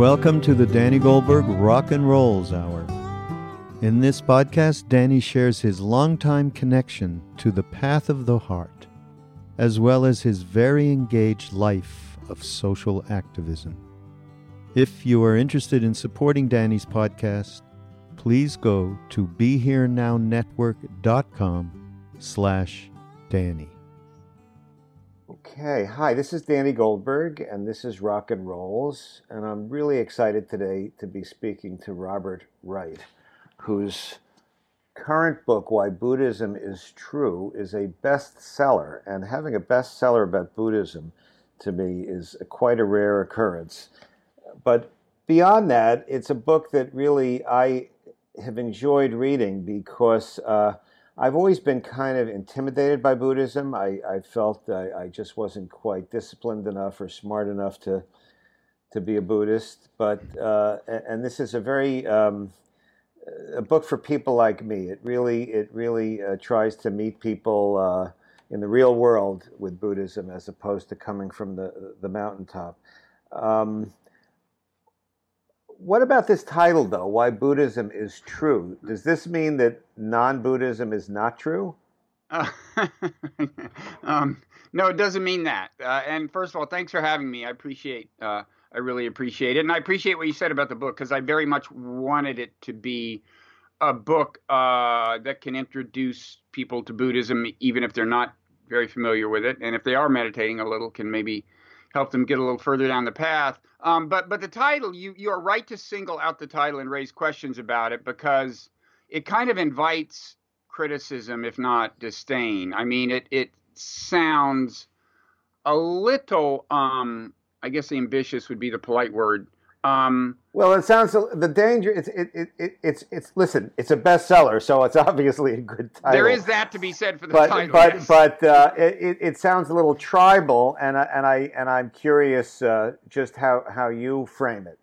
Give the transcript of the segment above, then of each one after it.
Welcome to the Danny Goldberg Rock and Rolls Hour. In this podcast, Danny shares his longtime connection to the path of the heart, as well as his very engaged life of social activism. If you are interested in supporting Danny's podcast, please go to BeHereNowNetwork.com slash Danny. Okay, hi, this is Danny Goldberg, and this is Rock and Rolls, and I'm really excited today to be speaking to Robert Wright, whose current book, Why Buddhism is True, is a bestseller, and having a bestseller about Buddhism to me is quite a rare occurrence. But beyond that, it's a book that really I have enjoyed reading because uh, I've always been kind of intimidated by Buddhism. I, I felt I, I, just wasn't quite disciplined enough or smart enough to to be a Buddhist. But uh, and this is a very um, a book for people like me. It really it really uh, tries to meet people uh, in the real world with Buddhism as opposed to coming from the the mountaintop. Um, what about this title, though? Why Buddhism is true? Does this mean that non-Buddhism is not true? Uh, um, no, it doesn't mean that. Uh, and first of all, thanks for having me. I appreciate. Uh, I really appreciate it, and I appreciate what you said about the book because I very much wanted it to be a book uh, that can introduce people to Buddhism, even if they're not very familiar with it, and if they are meditating a little, can maybe help them get a little further down the path. Um, but but the title, you you are right to single out the title and raise questions about it because it kind of invites criticism, if not disdain. I mean, it it sounds a little, um, I guess, ambitious would be the polite word. Um, well, it sounds the danger. It's it, it, it, it's it's listen. It's a bestseller, so it's obviously a good title. There is that to be said for the but, title. But yes. but uh, it, it sounds a little tribal, and I, and I and I'm curious uh, just how how you frame it.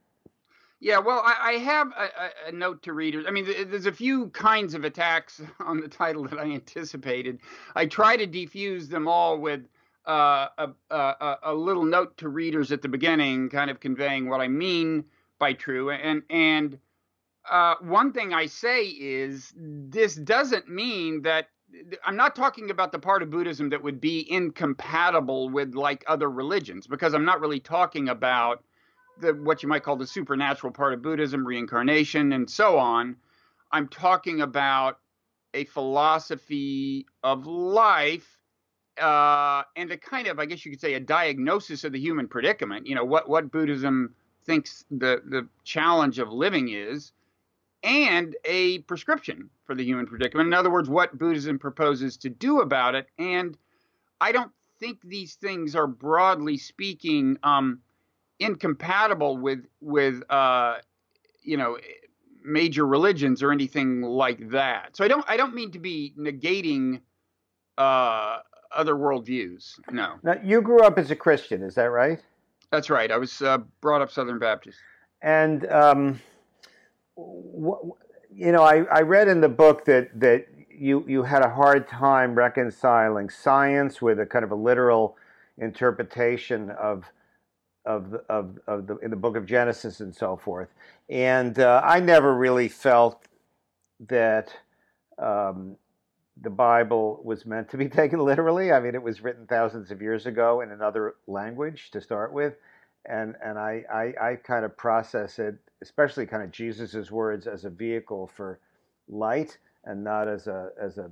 Yeah, well, I, I have a, a, note to readers. I mean, there's a few kinds of attacks on the title that I anticipated. I try to defuse them all with uh, a, a, a, little note to readers at the beginning, kind of conveying what I mean by true. And and uh, one thing I say is this doesn't mean that I'm not talking about the part of Buddhism that would be incompatible with like other religions, because I'm not really talking about the what you might call the supernatural part of Buddhism, reincarnation, and so on. I'm talking about a philosophy of life uh, and a kind of, I guess you could say, a diagnosis of the human predicament. You know, what what Buddhism thinks the the challenge of living is, and a prescription for the human predicament. In other words, what Buddhism proposes to do about it. And I don't think these things are broadly speaking um, incompatible with with uh, you know major religions or anything like that. So I don't I don't mean to be negating uh, other worldviews. No. Now, you grew up as a Christian, is that right? That's right. I was uh, brought up Southern Baptist. And, um, you know, I, I read in the book that, that you, you had a hard time reconciling science with a kind of a literal interpretation of of the, of, of the in the book of Genesis and so forth. And uh, I never really felt that um, the Bible was meant to be taken literally. I mean, it was written thousands of years ago in another language to start with, and and I I, I kind of process it, especially kind of Jesus's words as a vehicle for light and not as a as a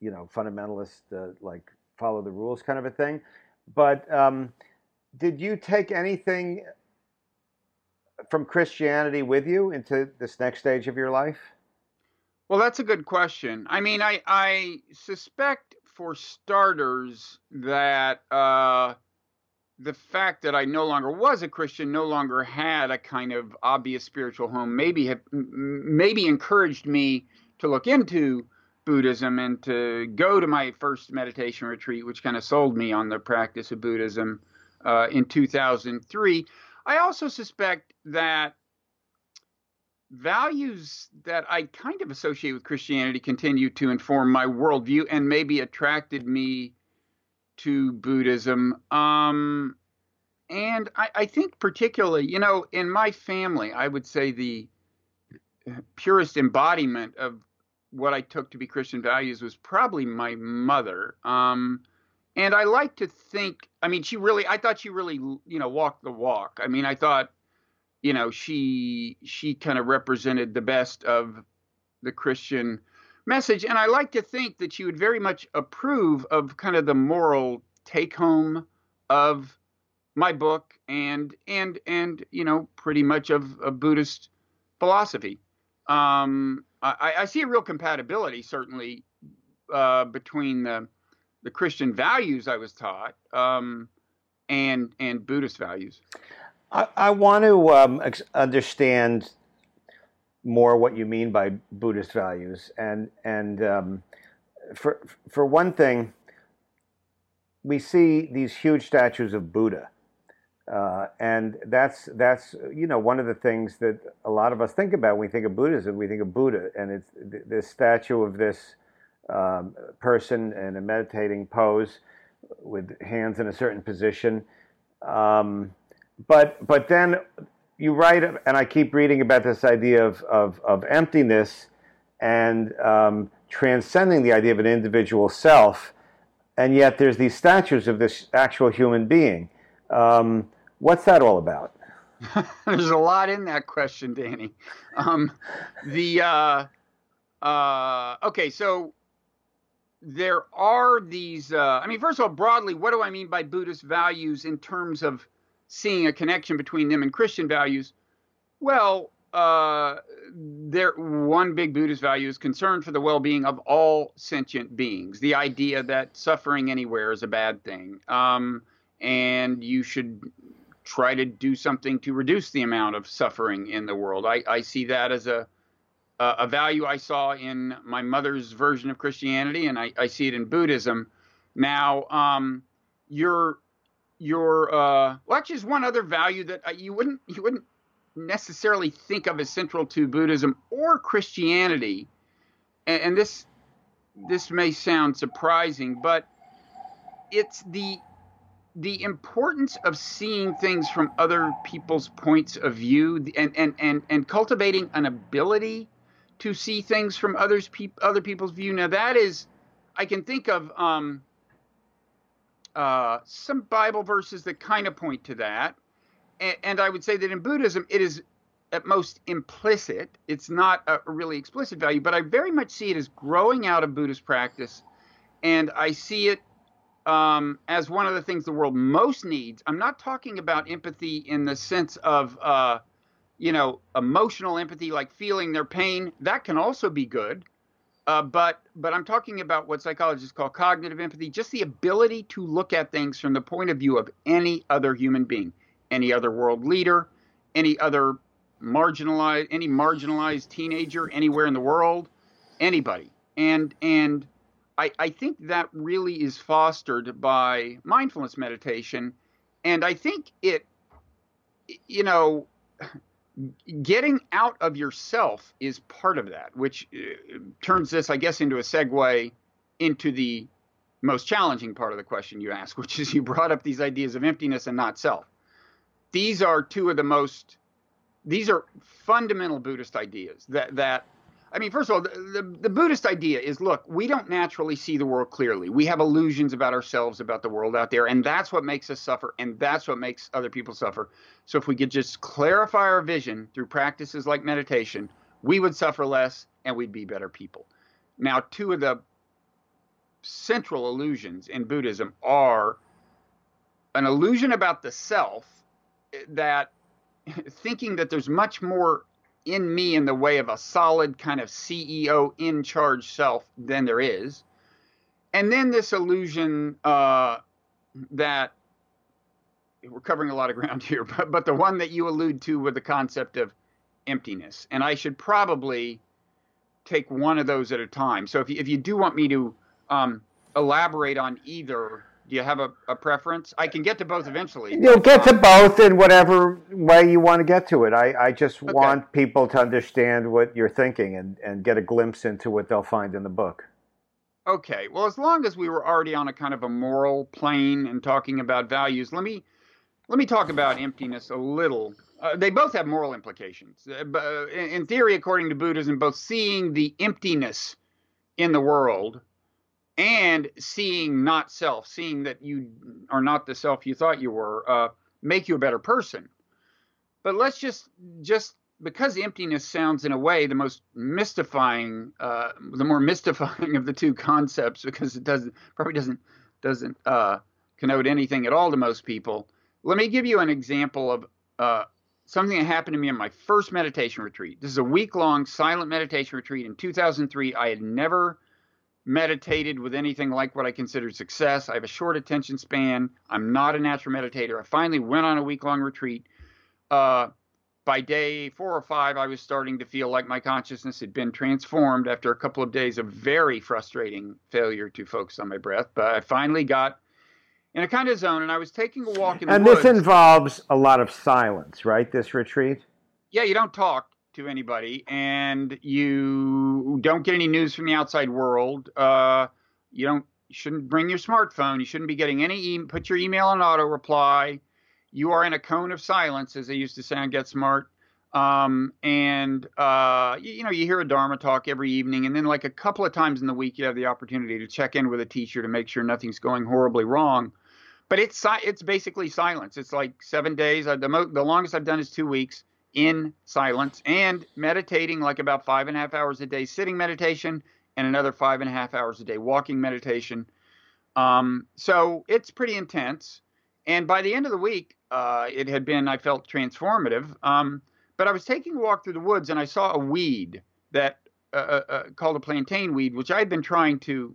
you know fundamentalist uh, like follow the rules kind of a thing. But um, did you take anything from Christianity with you into this next stage of your life? Well, that's a good question. I mean, I I suspect for starters that uh, the fact that I no longer was a Christian, no longer had a kind of obvious spiritual home, maybe have maybe encouraged me to look into Buddhism and to go to my first meditation retreat, which kind of sold me on the practice of Buddhism uh, in 2003. I also suspect that values that I kind of associate with Christianity continue to inform my worldview and maybe attracted me to Buddhism. Um, and I, I think particularly, you know, in my family, I would say the purest embodiment of what I took to be Christian values was probably my mother. Um, and I like to think, I mean, she really, I thought she really, you know, walked the walk. I mean, I thought, you know, she she kind of represented the best of the Christian message, and I like to think that she would very much approve of kind of the moral take home of my book and and and you know pretty much of, of Buddhist philosophy. Um, I, I, see a real compatibility certainly uh, between the the Christian values I was taught um, and and Buddhist values. I, I want to um, understand more what you mean by Buddhist values, and and um, for for one thing, we see these huge statues of Buddha, uh, and that's that's you know one of the things that a lot of us think about when we think of Buddhism. We think of Buddha, and it's this statue of this um, person in a meditating pose with hands in a certain position. Um, but but then you write, and I keep reading about this idea of of, of emptiness and um, transcending the idea of an individual self, and yet there's these statues of this actual human being. Um, what's that all about? there's a lot in that question, Danny. Um, the uh, uh, okay, so there are these. Uh, I mean, first of all, broadly, what do I mean by Buddhist values in terms of seeing a connection between them and Christian values? Well, uh, there one big Buddhist value is concern for the well-being of all sentient beings. The idea that suffering anywhere is a bad thing, um, and you should try to do something to reduce the amount of suffering in the world. I, I see that as a uh, a value I saw in my mother's version of Christianity, and I, I see it in Buddhism. Now, um, your your uh, well, actually, is one other value that uh, you wouldn't you wouldn't necessarily think of as central to Buddhism or Christianity, and, and this this may sound surprising, but it's the the importance of seeing things from other people's points of view and and and, and cultivating an ability to see things from others pe- other people's view. Now that is, I can think of um, uh, some Bible verses that kind of point to that, and, and, I would say that in Buddhism it is at most implicit. It's not a really explicit value, but I very much see it as growing out of Buddhist practice, and I see it um, as one of the things the world most needs. I'm not talking about empathy in the sense of uh, you know, emotional empathy, like feeling their pain, that can also be good. Uh, but but I'm talking about what psychologists call cognitive empathy, just the ability to look at things from the point of view of any other human being, any other world leader, any other marginalized, any marginalized teenager anywhere in the world, anybody. And and I, I think that really is fostered by mindfulness meditation, and I think it, you know getting out of yourself is part of that, which uh, turns this, I guess, into a segue into the most challenging part of the question you asked, which is you brought up these ideas of emptiness and not self. These are two of the most, these are fundamental Buddhist ideas that that I mean, first of all, the, the, the, Buddhist idea is look, we don't naturally see the world clearly. We have illusions about ourselves, about the world out there, and that's what makes us suffer, and that's what makes other people suffer. So if we could just clarify our vision through practices like meditation, we would suffer less and we'd be better people. Now, two of the central illusions in Buddhism are an illusion about the self eh, that thinking that there's much more in me in the way of a solid kind of CEO in charge self than there is. And then this illusion uh, that we're covering a lot of ground here, but, but the one that you allude to with the concept of emptiness. And I should probably take one of those at a time. So if you, if you do want me to um, elaborate on either, do you have a, a, preference? I can get to both eventually. You'll get to both in whatever way you want to get to it. I, I just okay. want people to understand what you're thinking and, and get a glimpse into what they'll find in the book. Okay. Well, as long as we were already on a kind of a moral plane and talking about values, let me let me talk about emptiness a little. Uh, they both have moral implications. Uh, uh in theory, according to Buddhism, both seeing the emptiness in the world and seeing not self, seeing that you are not the self you thought you were, uh, make you a better person. But let's just just because emptiness sounds in a way the most mystifying, uh, the more mystifying of the two concepts, because it doesn't probably doesn't doesn't uh, connote anything at all to most people. Let me give you an example of uh, something that happened to me in my first meditation retreat. This is a week long silent meditation retreat in 2003. I had never meditated with anything like what I considered success. I have a short attention span. I'm not a natural meditator. I finally went on a week long retreat. Uh, by day four or five, I was starting to feel like my consciousness had been transformed after a couple of days of very frustrating failure to focus on my breath. But I finally got in a kind of zone, and I was taking a walk in the and woods. this involves a lot of silence, right? This retreat. Yeah, you don't talk to anybody, and you don't get any news from the outside world. Uh, you don't. You shouldn't bring your smartphone. You shouldn't be getting any. E- put your email on auto reply. You are in a cone of silence, as they used to say on Get Smart. Um, and uh, you, you, know, you hear a Dharma talk every evening, and then like a couple of times in the week, you have the opportunity to check in with a teacher to make sure nothing's going horribly wrong but it's it's basically silence. It's like seven days. The mo- the longest I've done is two weeks in silence and meditating like about five and a half hours a day, sitting meditation, and another five and a half hours a day walking meditation. Um, so it's pretty intense. And by the end of the week, uh, it had been I felt transformative. Um, but I was taking a walk through the woods and I saw a weed that uh, uh, uh called a plantain weed, which I had been trying to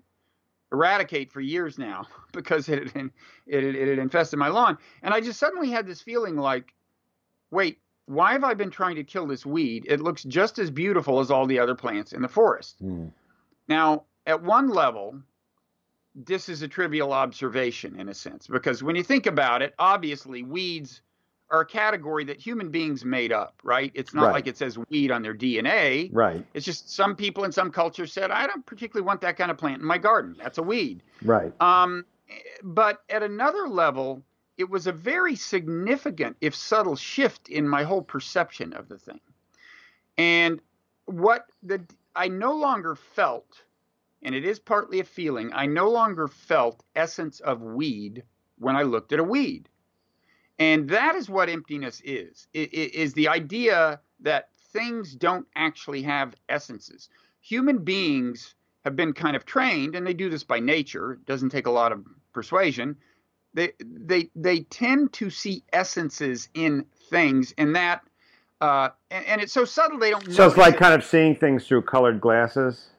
eradicate for years now because it had, it, it had infested my lawn. And I just suddenly had this feeling like, wait, why have I been trying to kill this weed? It looks just as beautiful as all the other plants in the forest. Mm. Now, at one level, this is a trivial observation in a sense, because when you think about it, obviously weeds are a category that human beings made up, right? It's not right. like it says weed on their DNA. Right. It's just some people in some cultures said, I don't particularly want that kind of plant in my garden. That's a weed. Right. Um, but at another level, it was a very significant, if subtle, shift in my whole perception of the thing. And what the I no longer felt, and it is partly a feeling, I no longer felt essence of weed when I looked at a weed. And that is what emptiness is. It, it is the idea that things don't actually have essences. Human beings have been kind of trained, and they do this by nature. It doesn't take a lot of persuasion. They they they tend to see essences in things, and that uh, and, and, it's so subtle they don't. So it's like it. kind of seeing things through colored glasses.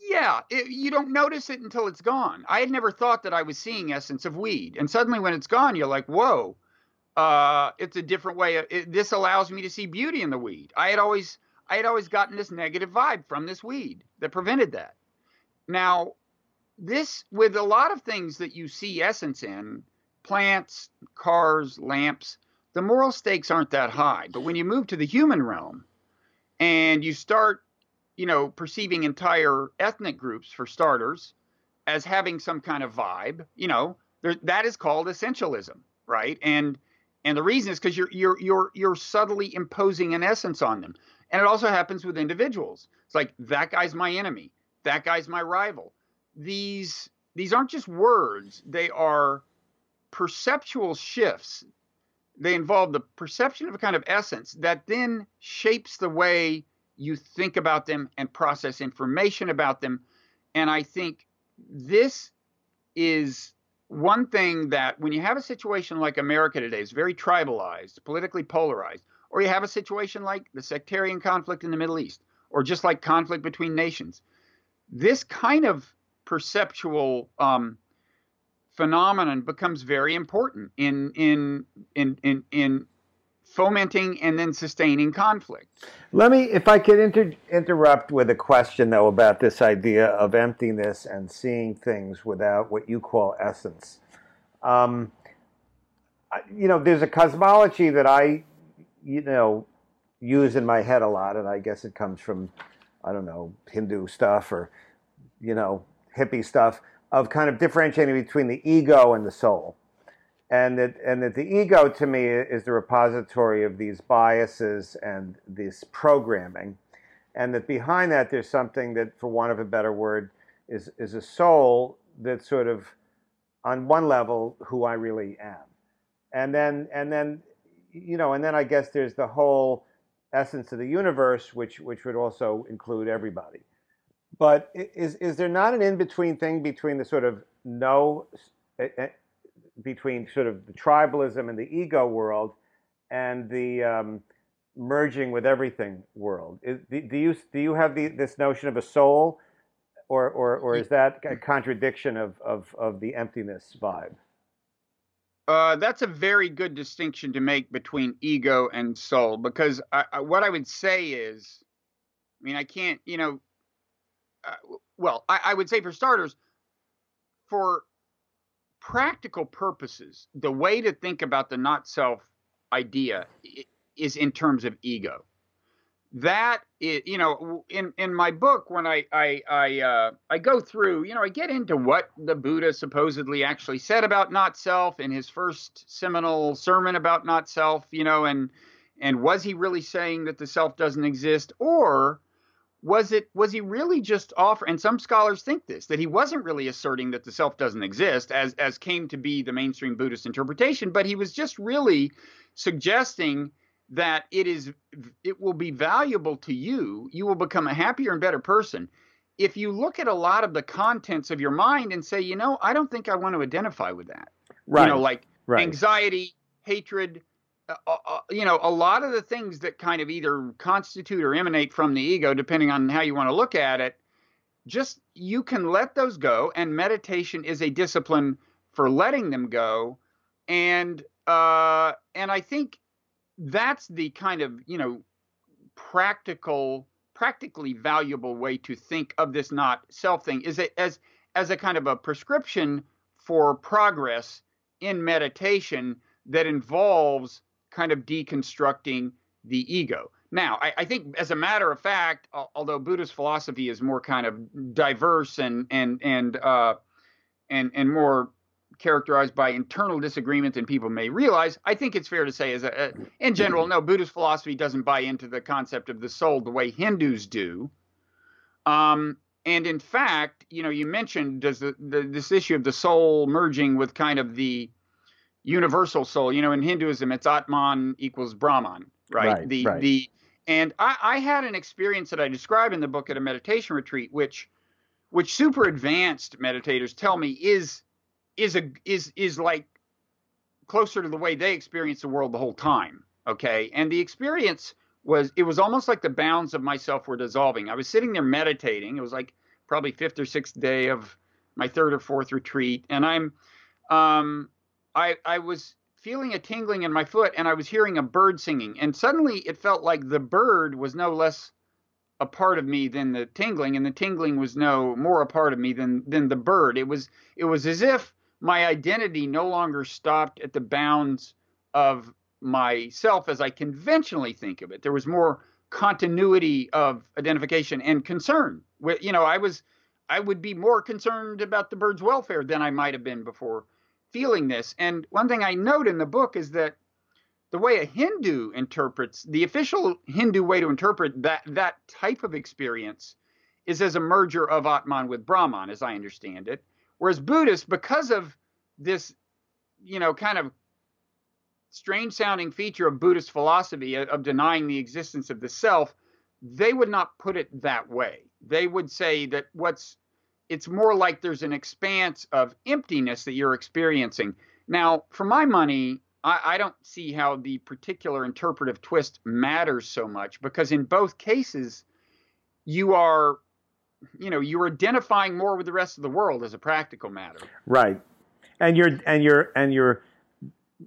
Yeah, it, you don't notice it until it's gone. I had never thought that I was seeing essence of weed, and suddenly when it's gone, you're like, whoa uh, it's a different way. Of, it, this allows me to see beauty in the weed. I had always I had always gotten this negative vibe from this weed that prevented that. Now, this with a lot of things that you see essence in plants, cars, lamps, the moral stakes aren't that high. But when you move to the human realm and you start, you know, perceiving entire ethnic groups for starters as having some kind of vibe, you know, there, that is called essentialism, right? And and the reason is because you're you're you're you're subtly imposing an essence on them. And it also happens with individuals. It's like that guy's my enemy, that guy's my rival. These these aren't just words, they are perceptual shifts. They involve the perception of a kind of essence that then shapes the way you think about them and process information about them. And I think this is one thing that when you have a situation like America today is very tribalized, politically polarized, or you have a situation like the sectarian conflict in the Middle East, or just like conflict between nations, this kind of perceptual um, phenomenon becomes very important in in in in in fomenting and then sustaining conflict. Let me, if I could inter- interrupt with a question though about this idea of emptiness and seeing things without what you call essence. Um, you know, there's a cosmology that I, you know, use in my head a lot, and I guess it comes from, I don't know, Hindu stuff or, you know, hippie stuff of kind of differentiating between the ego and the soul. and that and that the ego to me is the repository of these biases and this programming, and that behind that there's something that, for want of a better word, is is a soul that sort of on one level who I really am, and then and then you know and then I guess there's the whole essence of the universe, which which would also include everybody. But is is there not an in between thing between the sort of no between sort of the tribalism and the ego world and the um, merging with everything world. Is, do, you do you have the, this notion of a soul, or or, or is that a contradiction of, of, of the emptiness vibe? Uh, that's a very good distinction to make between ego and soul because I, I, what I would say is, I mean, I can't, you know, uh, well, I, I would say for starters, for practical purposes, the way to think about the not self idea is in terms of ego. That is, you know, in in my book when I I I uh, I go through, you know, I get into what the Buddha supposedly actually said about not self in his first seminal sermon about not self, you know, and and was he really saying that the self doesn't exist, or was it was he really just offer and some scholars think this that he wasn't really asserting that the self doesn't exist as as came to be the mainstream buddhist interpretation but he was just really suggesting that it is it will be valuable to you you will become a happier and better person. If you look at a lot of the contents of your mind and say you know i don't think i want to identify with that. Right you know like right. anxiety hatred uh, uh, uh, you know, a lot of the things that kind of either constitute or emanate from the ego, depending on how you want to look at it, just you can let those go. And meditation is a discipline for letting them go. And uh, and I think that's the kind of you know practical, practically valuable way to think of this not self thing is it as as a kind of a prescription for progress in meditation that involves kind of deconstructing the ego. Now, I, I, think, as a matter of fact, although Buddhist philosophy is more kind of diverse and and and uh, and and more characterized by internal disagreement than people may realize, I think it's fair to say, as a, in general, no, Buddhist philosophy doesn't buy into the concept of the soul the way Hindus do. Um, and in fact, you know, you mentioned does the, the, this issue of the soul merging with kind of the universal soul. You know, in Hinduism, it's Atman equals Brahman, right? right the right. the and I, I had an experience that I describe in the book at a meditation retreat, which which super advanced meditators tell me is is a is is like closer to the way they experience the world the whole time. Okay, and the experience was it was almost like the bounds of myself were dissolving. I was sitting there meditating. It was like probably fifth or sixth day of my third or fourth retreat, and I'm um, I, I was feeling a tingling in my foot and I was hearing a bird singing. And suddenly it felt like the bird was no less a part of me than the tingling, and the tingling was no more a part of me than than the bird. It was it was as if my identity no longer stopped at the bounds of myself as I conventionally think of it. There was more continuity of identification and concern. With You know, I was I would be more concerned about the bird's welfare than I might have been before feeling this. And one thing I note in the book is that the way a Hindu interprets the official Hindu way to interpret that that type of experience is as a merger of Atman with Brahman, as I understand it. Whereas Buddhists, because of this, you know, kind of strange sounding feature of Buddhist philosophy of denying the existence of the self, they would not put it that way. They would say that what's it's more like there's an expanse of emptiness that you're experiencing. Now, for my money, I, I, don't see how the particular interpretive twist matters so much because in both cases, you are, you know, you're identifying more with the rest of the world as a practical matter. Right, and you're and you're and you're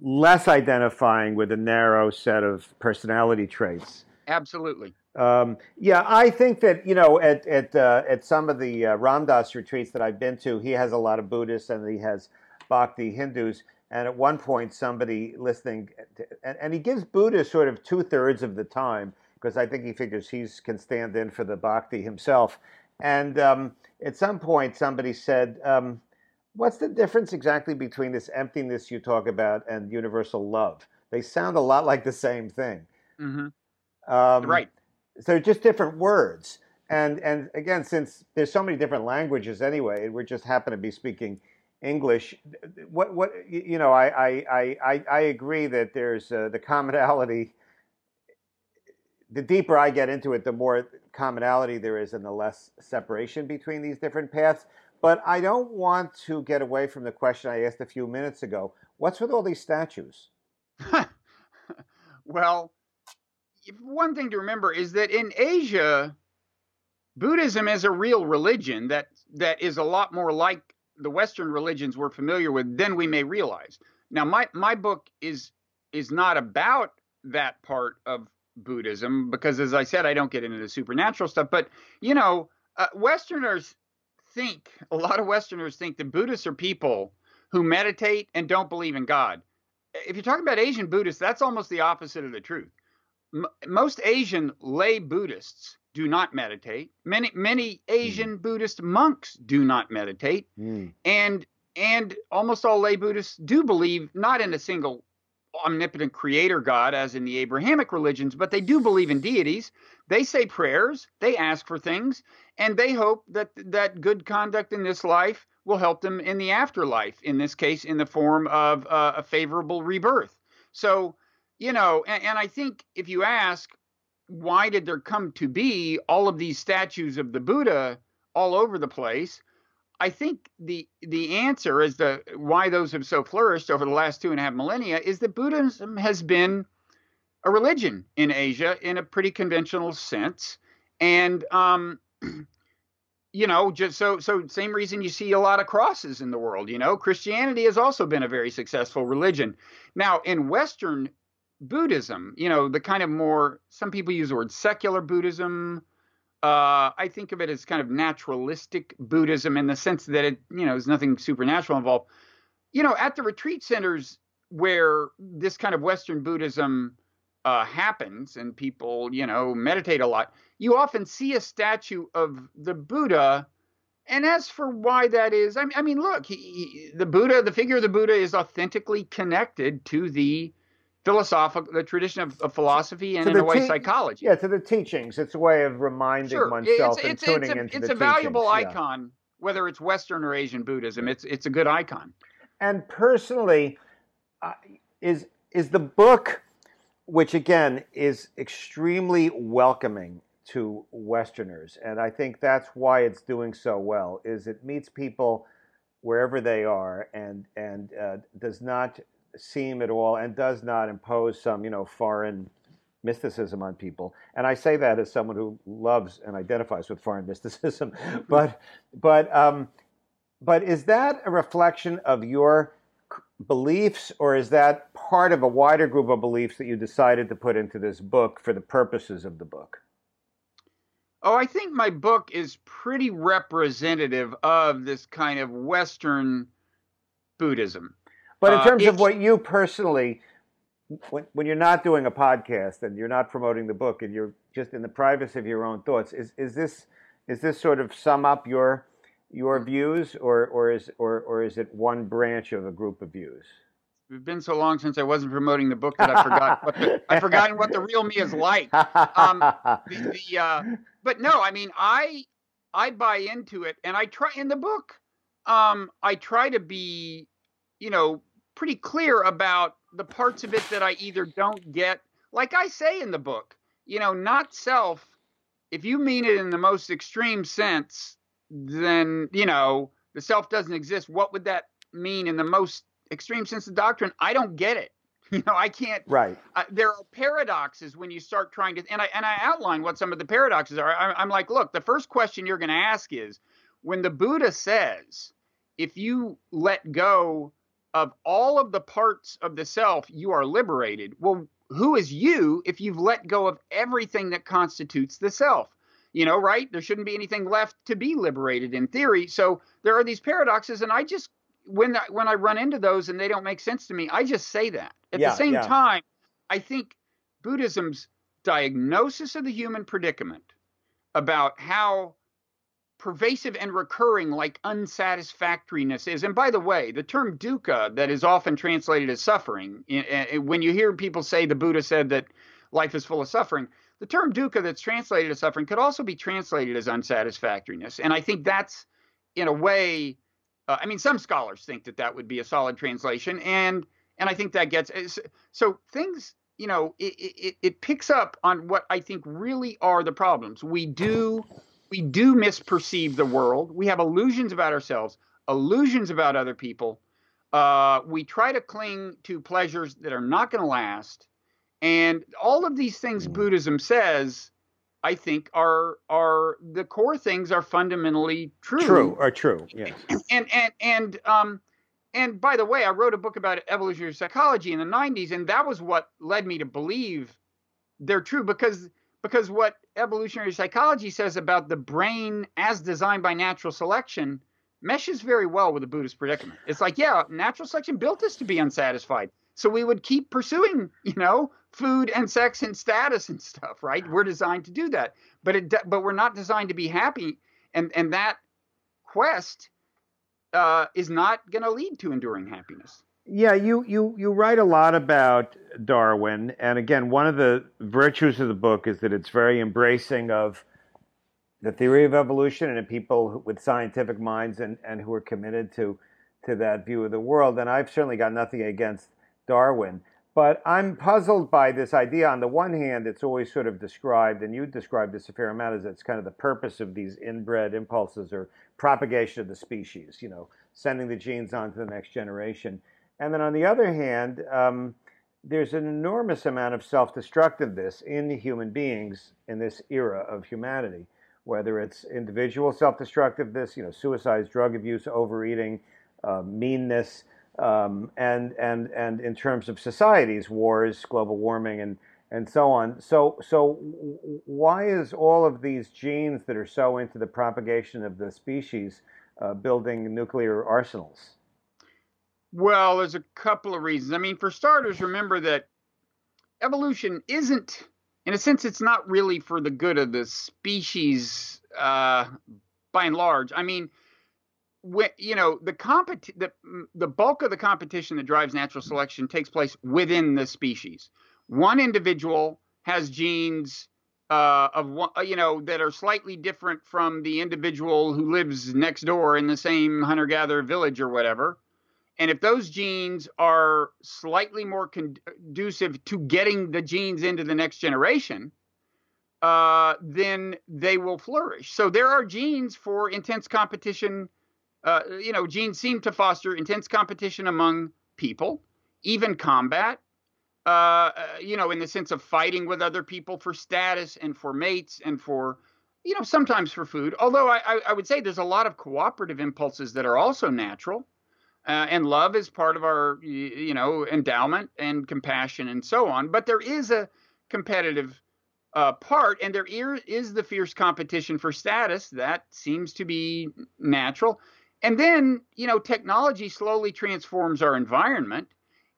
less identifying with a narrow set of personality traits. Absolutely. Um, yeah, I think that you know at at uh, at some of the uh, Ram Dass retreats that I've been to, he has a lot of Buddhists and he has Bhakti Hindus. And at one point, somebody listening, to, and, and he gives Buddha sort of two thirds of the time because I think he figures he can stand in for the Bhakti himself. And um, at some point, somebody said, um, What's the difference exactly between this emptiness you talk about and universal love? They sound a lot like the same thing. Mm-hmm. Um, right. So just different words. And and again, since there's so many different languages anyway, we just happen to be speaking English. What what you know, I I I I agree that there's uh, the commonality. The deeper I get into it, the more commonality there is, and the less separation between these different paths. But I don't want to get away from the question I asked a few minutes ago. What's with all these statues? well, one thing to remember is that in Asia, Buddhism is a real religion that that is a lot more like the Western religions we're familiar with than we may realize. Now, my my book is is not about that part of Buddhism because, as I said, I don't get into the supernatural stuff. But you know, uh, Westerners think, a lot of Westerners think that Buddhists are people who meditate and don't believe in God. If you're talking about Asian Buddhists, that's almost the opposite of the truth. M- most Asian lay Buddhists do not meditate. Many many Asian mm. Buddhist monks do not meditate, mm. and and almost all lay Buddhists do believe not in a single omnipotent creator God as in the Abrahamic religions, but they do believe in deities. They say prayers, they ask for things, and they hope that that good conduct in this life will help them in the afterlife. In this case, in the form of uh, a favorable rebirth. So, you know, and, and I think if you ask, why did there come to be all of these statues of the Buddha all over the place? I think the the answer is to why those have so flourished over the last two and a half millennia is that Buddhism has been a religion in Asia in a pretty conventional sense, and um, you know, just so so same reason you see a lot of crosses in the world. You know, Christianity has also been a very successful religion. Now, in Western Buddhism, you know, the kind of more some people use the word secular Buddhism uh, I think of it as kind of naturalistic Buddhism in the sense that it, you know, there's nothing supernatural involved. You know, at the retreat centers where this kind of Western Buddhism uh, happens and people, you know, meditate a lot, you often see a statue of the Buddha. And as for why that is, I mean, I mean look, he, he, the Buddha, the figure of the Buddha is authentically connected to the philosophical, the tradition of, of philosophy and in a way te- psychology. Yeah, to the teachings. It's a way of reminding sure. oneself it's, and it's, tuning it's a, into it's a valuable teachings. icon, yeah. whether it's Western or Asian Buddhism. It's it's a good icon. And personally, uh, is is the book, which again is extremely welcoming to Westerners, and I think that's why it's doing so well. Is it meets people wherever they are and and uh, does not seem at all and does not impose some, you know, foreign mysticism on people. And I say that as someone who loves and identifies with foreign mysticism. but but um, but is that a reflection of your beliefs, or is that part of a wider group of beliefs that you decided to put into this book for the purposes of the book? Oh, I think my book is pretty representative of this kind of Western Buddhism. But in uh, terms uh, of what you personally, when, when you're not doing a podcast and you're not promoting the book and you're just in the privacy of your own thoughts, is, is this is this sort of sum up your your views, or or is or or is it one branch of a group of views? It's been so long since I wasn't promoting the book that I forgot. what the, I've forgotten what the real me is like. Um, the, the uh, but no, I mean I I buy into it, and I try in the book. Um, I try to be, you know, pretty clear about the parts of it that I either don't get. Like I say in the book, you know, not self. If you mean it in the most extreme sense, then, you know, the self doesn't exist. What would that mean in the most extreme sense of doctrine? I don't get it. You know, I can't. Right. Uh, there are paradoxes when you start trying to, and I and I outline what some of the paradoxes are. I, I'm like, look, the first question you're going to ask is, when the Buddha says, if you let go of all of the parts of the self, you are liberated. Well, who is you if you've let go of everything that constitutes the self? You know, right? There shouldn't be anything left to be liberated in theory. So there are these paradoxes, and I just when I, when I run into those and they don't make sense to me, I just say that. At yeah, the same yeah. time, I think Buddhism's diagnosis of the human predicament about how pervasive and recurring like unsatisfactoriness is. And by the way, the term dukkha that is often translated as suffering, when you hear people say the Buddha said that life is full of suffering, the term dukkha that's translated as suffering could also be translated as unsatisfactoriness. And I think that's, in a way, uh, I mean, some scholars think that that would be a solid translation, and and I think that gets so things. You know, it, it, it picks up on what I think really are the problems. We do we do misperceive the world. We have illusions about ourselves, illusions about other people. Uh, we try to cling to pleasures that are not going to last, and all of these things mm. Buddhism says, I think, are are the core things are fundamentally true. True are true. Yes. And and and um, and by the way, I wrote a book about evolutionary psychology in the '90s, and that was what led me to believe they're true because because what evolutionary psychology says about the brain as designed by natural selection meshes very well with the Buddhist predicament. It's like, yeah, natural selection built us to be unsatisfied. So we would keep pursuing, you know, food and sex and status and stuff, right? We're designed to do that. But it but we're not designed to be happy and and that quest uh, is not going to lead to enduring happiness. Yeah, you, you, you write a lot about Darwin. And again, one of the virtues of the book is that it's very embracing of the theory of evolution and people with scientific minds and, and who are committed to, to that view of the world. And I've certainly got nothing against Darwin. But I'm puzzled by this idea. On the one hand, it's always sort of described, and you described this a fair amount, as it's kind of the purpose of these inbred impulses or propagation of the species, you know, sending the genes on to the next generation. And then on the other hand, um, there's an enormous amount of self destructiveness in human beings in this era of humanity, whether it's individual self destructiveness, you know, suicides, drug abuse, overeating, uh, meanness, um, and, and, and in terms of societies, wars, global warming, and, and so on. So, so why is all of these genes that are so into the propagation of the species uh, building nuclear arsenals? Well, there's a couple of reasons. I mean, for starters, remember that evolution isn't, in a sense, it's not really for the good of the species uh, by and large. I mean, when, you know, the, competi- the, the bulk of the competition that drives natural selection takes place within the species. One individual has genes uh, of one, you know, that are slightly different from the individual who lives next door in the same hunter-gatherer village or whatever and if those genes are slightly more conducive to getting the genes into the next generation, uh, then they will flourish. So there are genes for intense competition. Uh, you know, genes seem to foster intense competition among people, even combat. Uh, uh, you know, in the sense of fighting with other people for status and for mates and for, you know, sometimes for food. Although I, I would say there's a lot of cooperative impulses that are also natural. Uh, and love is part of our, you know, endowment and compassion and so on. But there is a competitive uh, part, and there is the fierce competition for status that seems to be natural. And then, you know, technology slowly transforms our environment,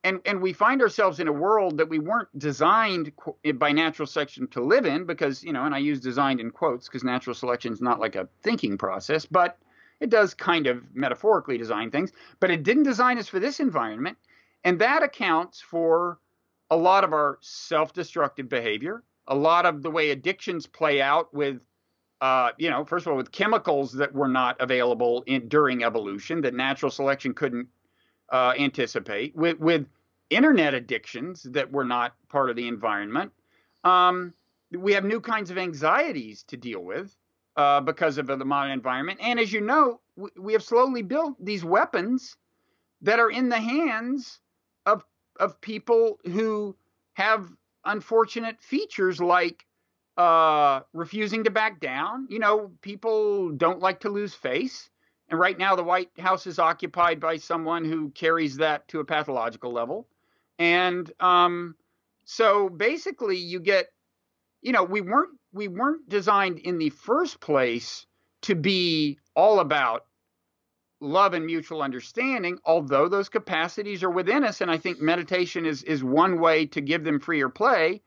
and and we find ourselves in a world that we weren't designed by natural selection to live in, because you know, and I use designed in quotes because natural selection is not like a thinking process, but it does kind of metaphorically design things, but it didn't design us for this environment. And that accounts for a lot of our self destructive behavior, a lot of the way addictions play out with, uh, you know, first of all, with chemicals that were not available in, during evolution that natural selection couldn't uh, anticipate, with, with internet addictions that were not part of the environment. Um, we have new kinds of anxieties to deal with uh, because of the modern environment. And as you know, we have slowly built these weapons that are in the hands of of people who have unfortunate features like uh, refusing to back down. You know, people don't like to lose face. And right now, the White House is occupied by someone who carries that to a pathological level. And um, so basically, you get, you know, we weren't we weren't designed in the first place to be all about love and mutual understanding although those capacities are within us and i think meditation is is one way to give them freer play.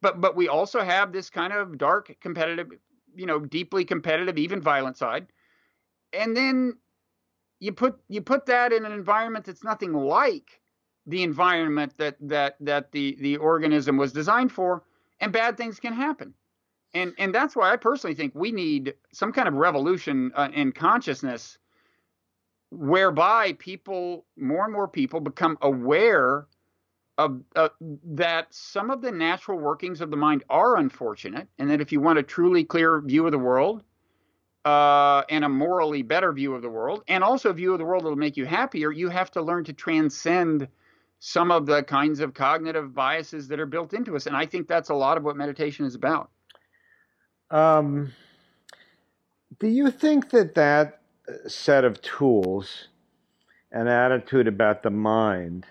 But but we also have this kind of dark competitive you know deeply competitive even violent side. And then you put you put that in an environment that's nothing like the environment that that that the the organism was designed for, and bad things can happen. And and that's why I personally think we need some kind of revolution uh, in consciousness, whereby people more and more people become aware of uh, that some of the natural workings of the mind are unfortunate, and that if you want a truly clear view of the world, uh, and a morally better view of the world, and also a view of the world that'll make you happier, you have to learn to transcend some of the kinds of cognitive biases that are built into us. And I think that's a lot of what meditation is about. Um, do you think that that uh, set of tools and attitude about the mind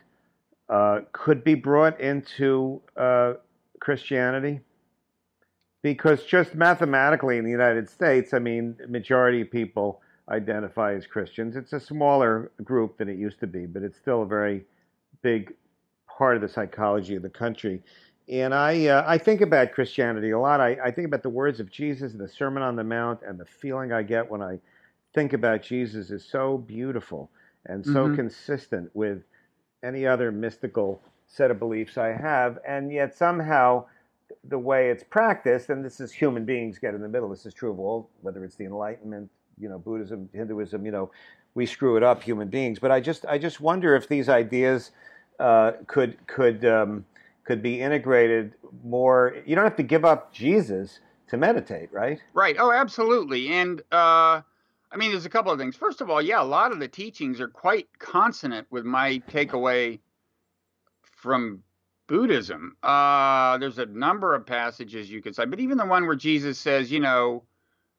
uh, could be brought into uh, Christianity? Because just mathematically in the United States, I mean, majority of people identify as Christians. It's a smaller group than it used to be, but it's still a very big part of the psychology of the country. And I, uh, I think about Christianity a lot. I, I think about the words of Jesus and the Sermon on the Mount, and the feeling I get when I think about Jesus is so beautiful and so mm-hmm. consistent with any other mystical set of beliefs I have. And yet somehow the way it's practiced, and this is human beings get in the middle. This is true of all, whether it's the Enlightenment, you know, Buddhism, Hinduism, you know, we screw it up, human beings. But I just, I just wonder if these ideas uh, could could um, could be integrated more. You don't have to give up Jesus to meditate, right? Right. Oh, absolutely. And uh, I mean, there's a couple of things. First of all, yeah, a lot of the teachings are quite consonant with my takeaway from Buddhism. Uh, there's a number of passages you could cite, but even the one where Jesus says, you know,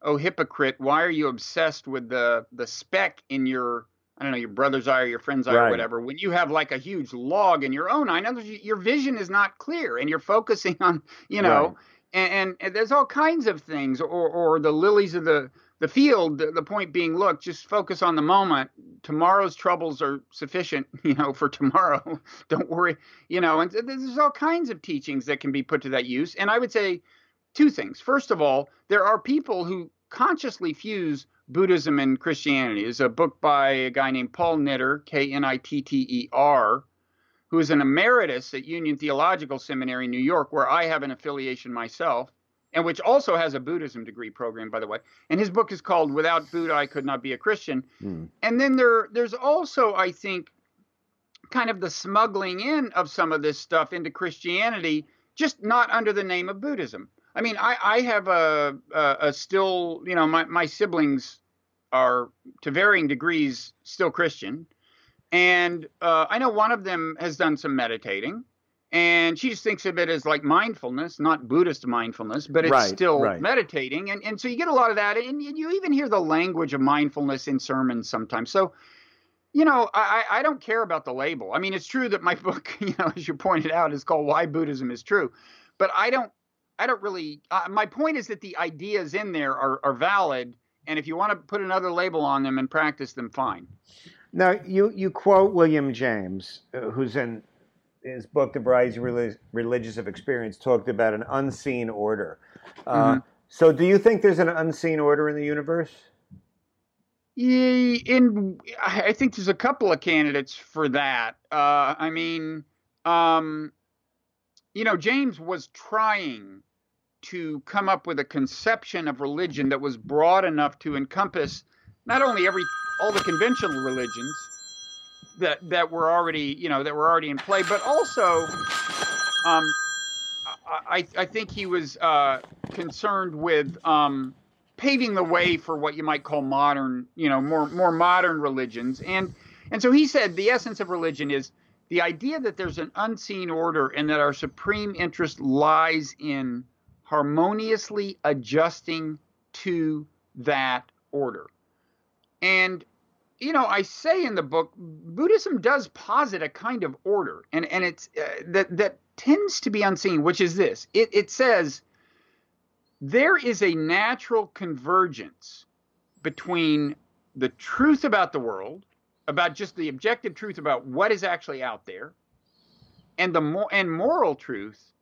"Oh hypocrite, why are you obsessed with the the speck in your I don't know your brother's eye or your friend's eye right. or whatever. When you have like a huge log in your own eye, now your vision is not clear, and you're focusing on you know, right. and, and, and, there's all kinds of things, or or the lilies of the the field. The, the point being, look, just focus on the moment. Tomorrow's troubles are sufficient, you know, for tomorrow. Don't worry, you know. And there's all kinds of teachings that can be put to that use. And I would say two things. First of all, there are people who consciously fuse Buddhism and Christianity. It's a book by a guy named Paul Knitter, K N I T T E R, who is an emeritus at Union Theological Seminary in New York, where I have an affiliation myself, and which also has a Buddhism degree program, by the way. And his book is called Without Buddha, I Could Not Be a Christian. Mm. And then there, there's also, I think, kind of the smuggling in of some of this stuff into Christianity, just not under the name of Buddhism. I mean, I, I have a, a, a still, you know, my, my siblings are to varying degrees still Christian. And uh, I know one of them has done some meditating, and she just thinks of it as like mindfulness, not Buddhist mindfulness, but it's right, still right. meditating. And, and so you get a lot of that. And you even hear the language of mindfulness in sermons sometimes. So, you know, I, I don't care about the label. I mean, it's true that my book, you know, as you pointed out, is called Why Buddhism is True. But I don't I don't really. Uh, my point is that the ideas in there are, are valid, and if you want to put another label on them and practice them, fine. Now, you you quote William James, uh, who's in his book *The Varieties of Religious Experience*, talked about an unseen order. Uh, mm-hmm. So, do you think there's an unseen order in the universe? Yeah in, I think there's a couple of candidates for that. Uh, I mean, um, you know, James was trying to come up with a conception of religion that was broad enough to encompass not only every all the conventional religions that that were already you know that were already in play, but also um, I, I think he was uh, concerned with um, paving the way for what you might call modern you know more more modern religions. And and so he said the essence of religion is the idea that there's an unseen order and that our supreme interest lies in harmoniously adjusting to that order. And you know, I say in the book, Buddhism does posit a kind of order, and and it's uh, that that tends to be unseen, which is this: it it says there is a natural convergence between the truth about the world, about just the objective truth about what is actually out there, and the more and moral truth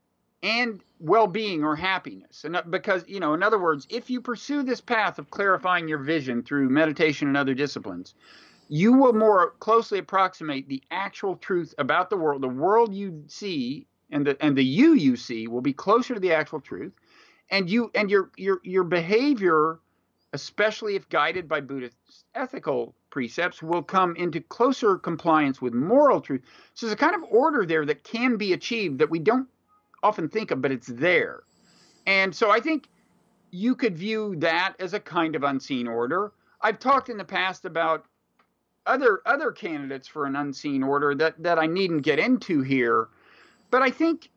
and well-being or happiness. And uh, because you know in other words if you pursue this path of clarifying your vision through meditation and other disciplines you will more closely approximate the actual truth about the world. The world you see and the and the you you see will be closer to the actual truth. And you and your your your behavior especially if guided by buddhist ethical precepts will come into closer compliance with moral truth. So there's a kind of order there that can be achieved that we don't often think of, but it's there. And so I think you could view that as a kind of unseen order. I've talked in the past about other other candidates for an unseen order that that I needn't get into here, but I think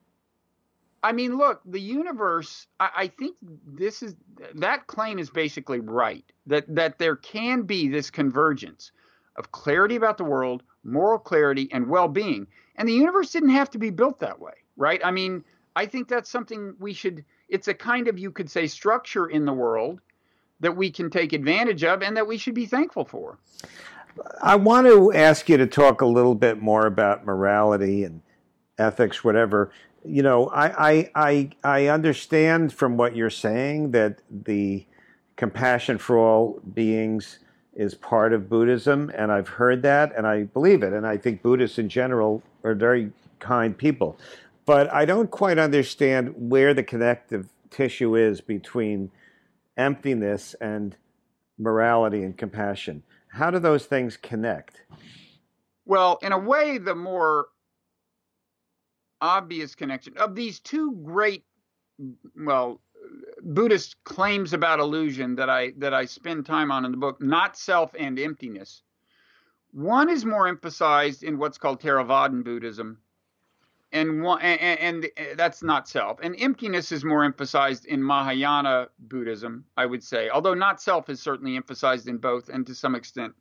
I mean, look, the universe. I, I, think this is that claim is basically right. That that there can be this convergence of clarity about the world, moral clarity, and well-being, and the universe didn't have to be built that way, right? I mean, I think that's something we should, it's a kind of, you could say, structure in the world that we can take advantage of and that we should be thankful for. I want to ask you to talk a little bit more about morality and ethics, whatever. You know, I, I, I, I understand from what you're saying that the compassion for all beings is part of Buddhism, and I've heard that, and I believe it. And I think Buddhists in general are very kind people but I don't quite understand where the connective tissue is between emptiness and morality and compassion. How do those things connect? Well, in a way, the more obvious connection of these two great, well, Buddhist claims about illusion that I that I spend time on in the book, not self and emptiness. One is more emphasized in what's called Theravadan Buddhism, and one and, and, and, that's not self. And emptiness is more emphasized in mahayana buddhism i would say. Although not self is certainly emphasized in both and to some extent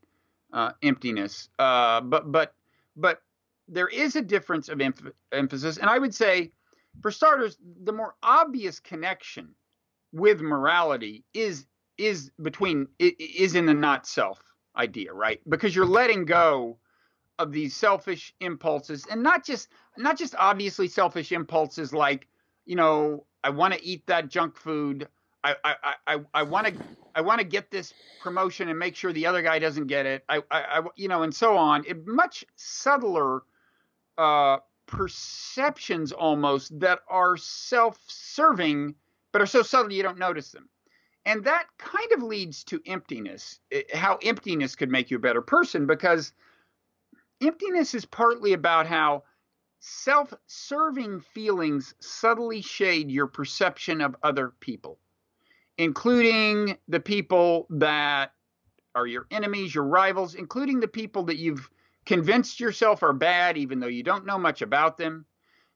uh, emptiness. Uh, but but but there is a difference of emph- emphasis. And i would say for starters the more obvious connection with morality is is between is in the not self idea right? Because you're letting go of these selfish impulses and not just not just obviously selfish impulses like you know i want to eat that junk food. I i i want to i want to get this promotion and make sure the other guy doesn't get it. I i, I you know and so on. It, much subtler uh perceptions almost that are self-serving but are so subtle you don't notice them. And that kind of leads to emptiness how emptiness could make you a better person because emptiness is partly about how self serving feelings subtly shade your perception of other people, including the people that are your enemies, your rivals, including the people that you've convinced yourself are bad, even though you don't know much about them,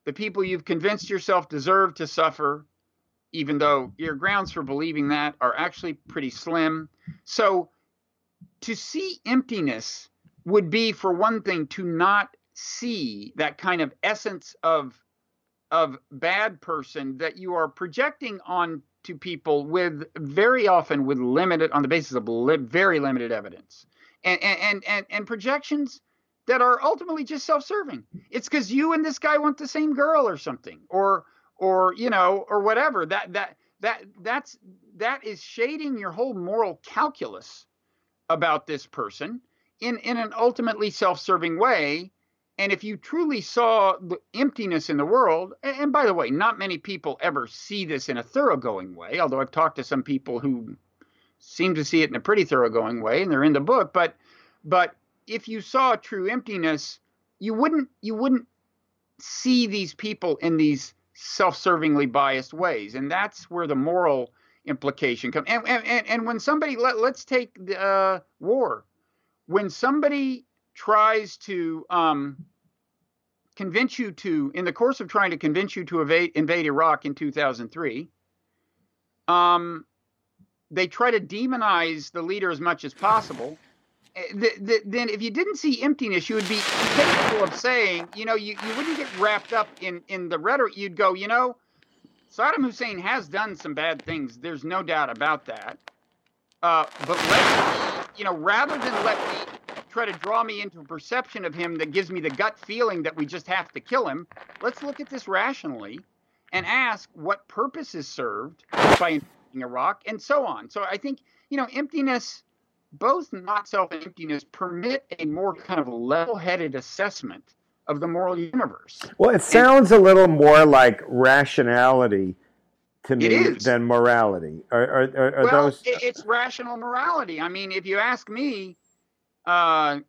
the people you've convinced yourself deserve to suffer, even though your grounds for believing that are actually pretty slim. So to see emptiness would be for one thing to not see that kind of essence of of bad person that you are projecting on to people with very often with limited on the basis of li- very limited evidence. And and and and projections that are ultimately just self-serving. It's because you and this guy want the same girl or something or or you know or whatever. That that that that's that is shading your whole moral calculus about this person in, in an ultimately self serving way. And if you truly saw the emptiness in the world, and by the way, not many people ever see this in a thoroughgoing way, although I've talked to some people who seem to see it in a pretty thoroughgoing way, and they're in the book. But but if you saw true emptiness, you wouldn't you wouldn't see these people in these self-servingly biased ways, and that's where the moral implication comes. And and and when somebody let let's take the uh, war when somebody tries to um, convince you to, in the course of trying to convince you to invade, invade Iraq in 2003, um, they try to demonize the leader as much as possible. Eh, the, the, then, if you didn't see emptiness, you would be capable of saying, you know, you, you wouldn't get wrapped up in, in the rhetoric. You'd go, you know, Saddam Hussein has done some bad things. There's no doubt about that. Uh, but let you know, rather than let me try to draw me into a perception of him that gives me the gut feeling that we just have to kill him, let's look at this rationally. and ask what purpose is served by inventing Iraq and so on. So I think, you know, emptiness, both not self emptiness, permit a more kind of level headed assessment of the moral universe. Well, it sounds and, a little more like rationality to me than morality. Are, are, are, are well, those? It's rational morality. I mean, if you ask me, uh,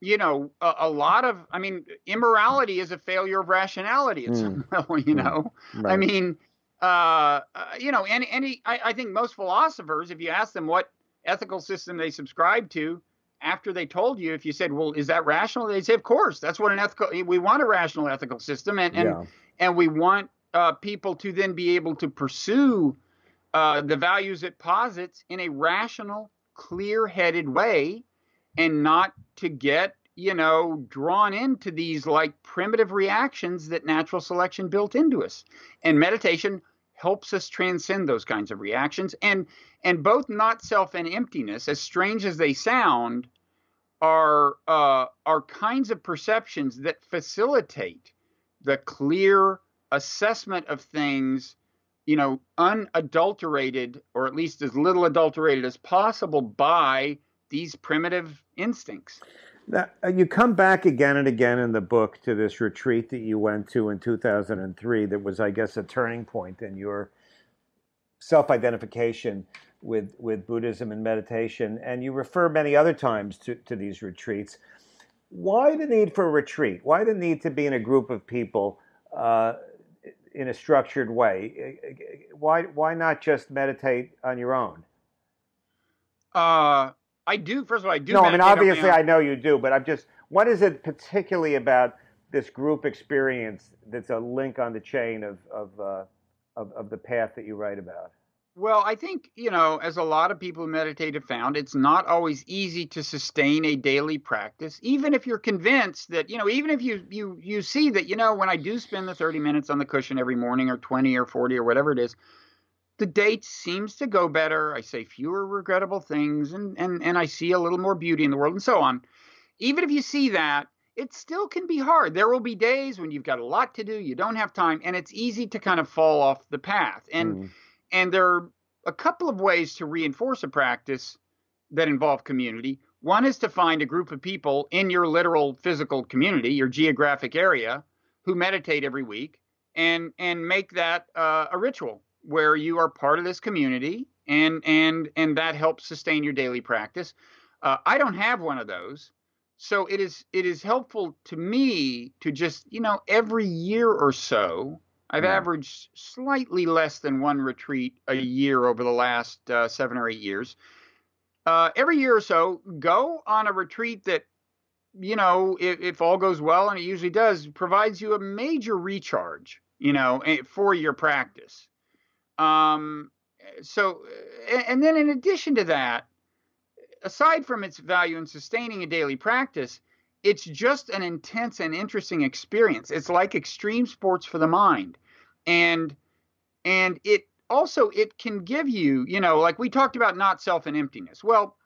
you know, a, a, lot of, I mean, immorality is a failure of rationality at mm. level, you hmm. know. Right. I mean, uh, uh, you know, any, any, I, I think most philosophers, if you ask them what ethical system they subscribe to, after they told you, if you said, "Well, is that rational?" They say, "Of course, that's what an ethical. We want a rational ethical system, and and yeah. and we want uh, people to then be able to pursue uh, the values it posits in a rational, clear-headed way, and not to get you know drawn into these like primitive reactions that natural selection built into us. And meditation helps us transcend those kinds of reactions and and both not self and emptiness as strange as they sound are uh, are kinds of perceptions that facilitate the clear assessment of things, you know, unadulterated or at least as little adulterated as possible by these primitive instincts. Now, uh, you come back again and again in the book to this retreat that you went to in 2003 that was, I guess, a turning point in your self identification with, with Buddhism and meditation. And you refer many other times to, to these retreats. Why the need for a retreat? Why the need to be in a group of people uh, in a structured way. Why why not just meditate on your own? Uh, I do. First of all, I do. No, I mean obviously I know you do, but I'm just. What is it particularly about this group experience that's a link on the chain of of, uh, of, of the path that you write about? Well, I think, you know, as a lot of people who meditate have found, it's not always easy to sustain a daily practice, even if you're convinced that, you know, even if you you you see that, you know, when I do spend the 30 minutes on the cushion every morning or 20 or 40 or whatever it is, the day seems to go better. I say fewer regrettable things and and and I see a little more beauty in the world and so on. Even if you see that, it still can be hard. There will be days when you've got a lot to do, you don't have time, and it's easy to kind of fall off the path. And mm and there are a couple of ways to reinforce a practice that involve community. One is to find a group of people in your literal physical community, your geographic area, who meditate every week and and make that uh, a ritual where you are part of this community and and and that helps sustain your daily practice. Uh, I don't have one of those, so it is it is helpful to me to just you know every year or so I've yeah. averaged slightly less than one retreat a year over the last uh, seven or eight years. Uh, every year or so, go on a retreat that, you know, if, if, all goes well, and it usually does, provides you a major recharge, you know, eh, for your practice. Um, so, and then in addition to that, aside from its value in sustaining a daily practice, it's just an intense and interesting experience. It's like extreme sports for the mind. And and it also it can give you, you know, like we talked about not self and emptiness. Well,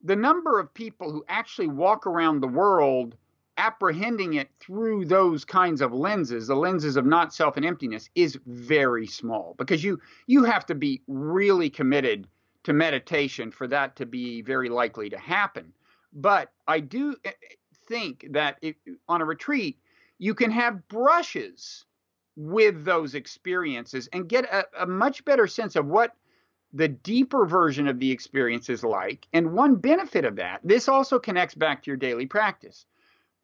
the number of people who actually walk around the world apprehending it through those kinds of lenses the lenses of not self and emptiness is very small because you you have to be really committed to meditation for that to be very likely to happen but i do eh, think that if, on a retreat, you can have brushes with those experiences and get a, a, much better sense of what the deeper version of the experience is like. And one benefit of that, this also connects back to your daily practice,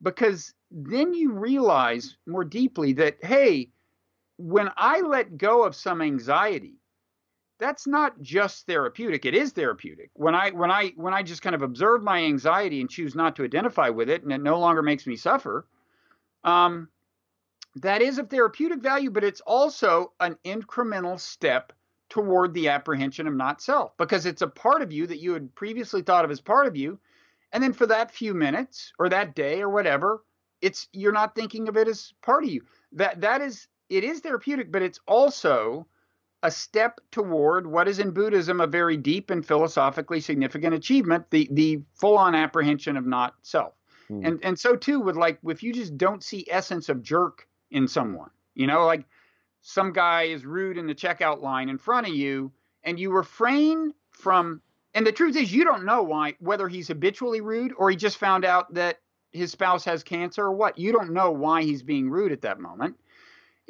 because then you realize more deeply that, hey, when I let go of some anxiety, that's not just therapeutic it is therapeutic. When i when i when i just kind of observe my anxiety and choose not to identify with it and it no longer makes me suffer um, that is of therapeutic value but it's also an incremental step toward the apprehension of not self because it's a part of you that you had previously thought of as part of you. And then for that few minutes or that day or whatever it's you're not thinking of it as part of you. That that is it is therapeutic but it's also a step toward what is in Buddhism a very deep and philosophically significant achievement, the the full on apprehension of not self. Mm. And and so too with like if you just don't see essence of jerk in someone, you know, like some guy is rude in the checkout line in front of you and you refrain from and the truth is you don't know why whether he's habitually rude or he just found out that his spouse has cancer or what you don't know why he's being rude at that moment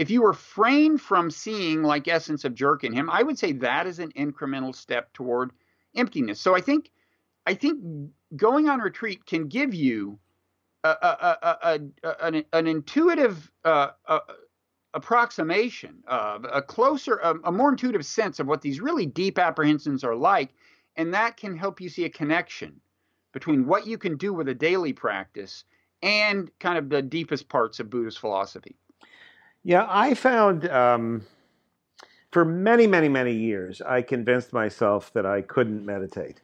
if you refrain from seeing like essence of jerk in him i would say that is an incremental step toward emptiness so i think i think going on retreat can give you a, a, a, an, an, intuitive uh, uh, approximation of a closer, a, a, more intuitive sense of what these really deep apprehensions are like. And that can help you see a connection between what you can do with a daily practice and kind of the deepest parts of Buddhist philosophy. Yeah, I found um, for many, many, many years, I convinced myself that I couldn't meditate.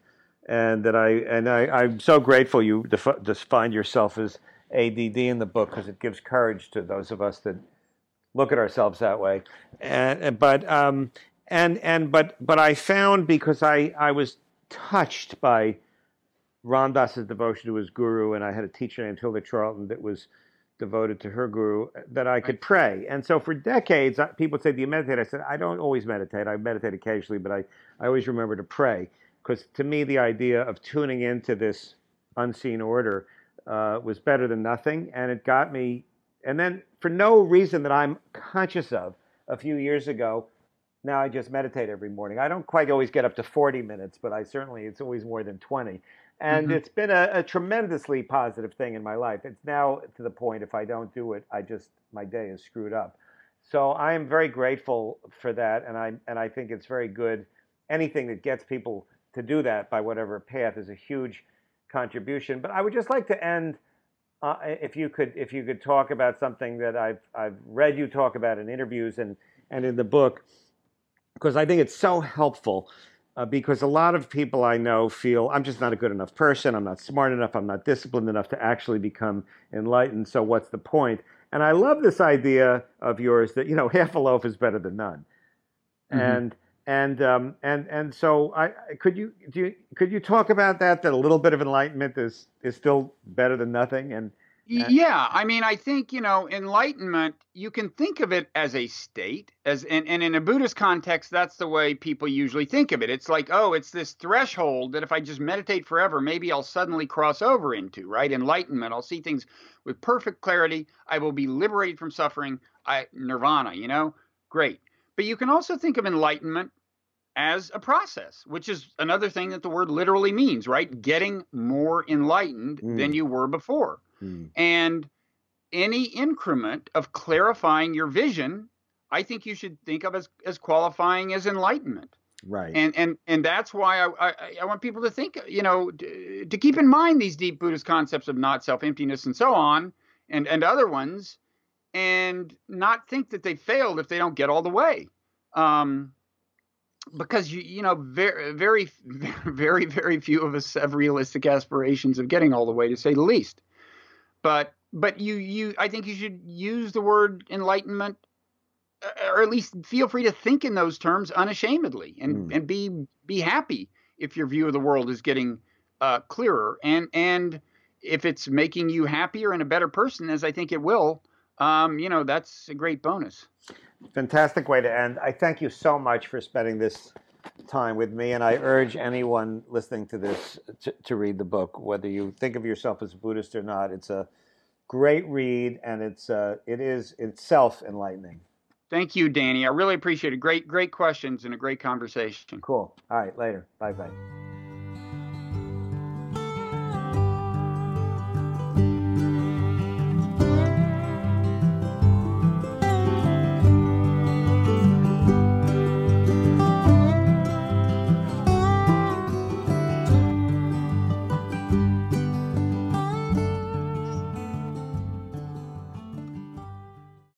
And that I and I, I'm so grateful you defi- defined yourself as ADD in the book because it gives courage to those of us that look at ourselves that way. And, but um, and and but but I found because I I was touched by Ram Dass's devotion to his guru, and I had a teacher named Hilda Charlton that was devoted to her guru that I could pray. And so for decades, people would say, "Do you meditate?" I said, "I don't always meditate. I meditate occasionally, but I I always remember to pray." Because to me, the idea of tuning into this unseen order uh, was better than nothing, and it got me and then, for no reason that I'm conscious of, a few years ago, now I just meditate every morning. I don't quite always get up to 40 minutes, but I certainly, it's always more than 20. And mm-hmm. it's been a, a, tremendously positive thing in my life. It's now to the point if I don't do it, I just, my day is screwed up. So I am very grateful for that. And I, and I think it's very good. Anything that gets people to do that by whatever path is a huge contribution. But I would just like to end uh, if you could if you could talk about something that I've I've read you talk about in interviews and and in the book because I think it's so helpful uh, because a lot of people I know feel I'm just not a good enough person. I'm not smart enough. I'm not disciplined enough to actually become enlightened. So what's the point? and I love this idea of yours that you know half a loaf is better than none. Mm-hmm. and and um, and and so I could you do you, could you talk about that that a little bit of enlightenment is is still better than nothing? And yeah. I mean I think you know enlightenment you can think of it as a state as and, and in a Buddhist context that's the way people usually think of it. It's like oh it's this threshold that if I just meditate forever maybe I'll suddenly cross over into right? Enlightenment I'll see things with perfect clarity. I will be liberated from suffering. I nirvana you know? Great. But you can also think of enlightenment as a process, which is another thing that the word literally means, right? Getting more enlightened mm. than you were before. Mm. And any increment of clarifying your vision, I think you should think of as, as qualifying as enlightenment. Right. And and and that's why I, I, I want people to think, you know, to, to keep in mind these deep Buddhist concepts of not self emptiness and so on, and and other ones, and not think that they failed if they don't get all the way. Um, because you you know very very very very few of us have realistic aspirations of getting all the way to say the least but but you you i think you should use the word enlightenment uh, or at least feel free to think in those terms unashamedly and mm. and be be happy if your view of the world is getting uh, clearer and and if it's making you happier and a better person as i think it will um, you know that's a great bonus fantastic way to end. I thank you so much for spending this time with me, and I urge anyone listening to this to, to read the book, whether you think of yourself as a Buddhist or not. It's a great read, and it's uh, it is itself enlightening. Thank you, Danny. I really appreciate it. Great, great questions and a great conversation. Cool. All right, later. Bye bye.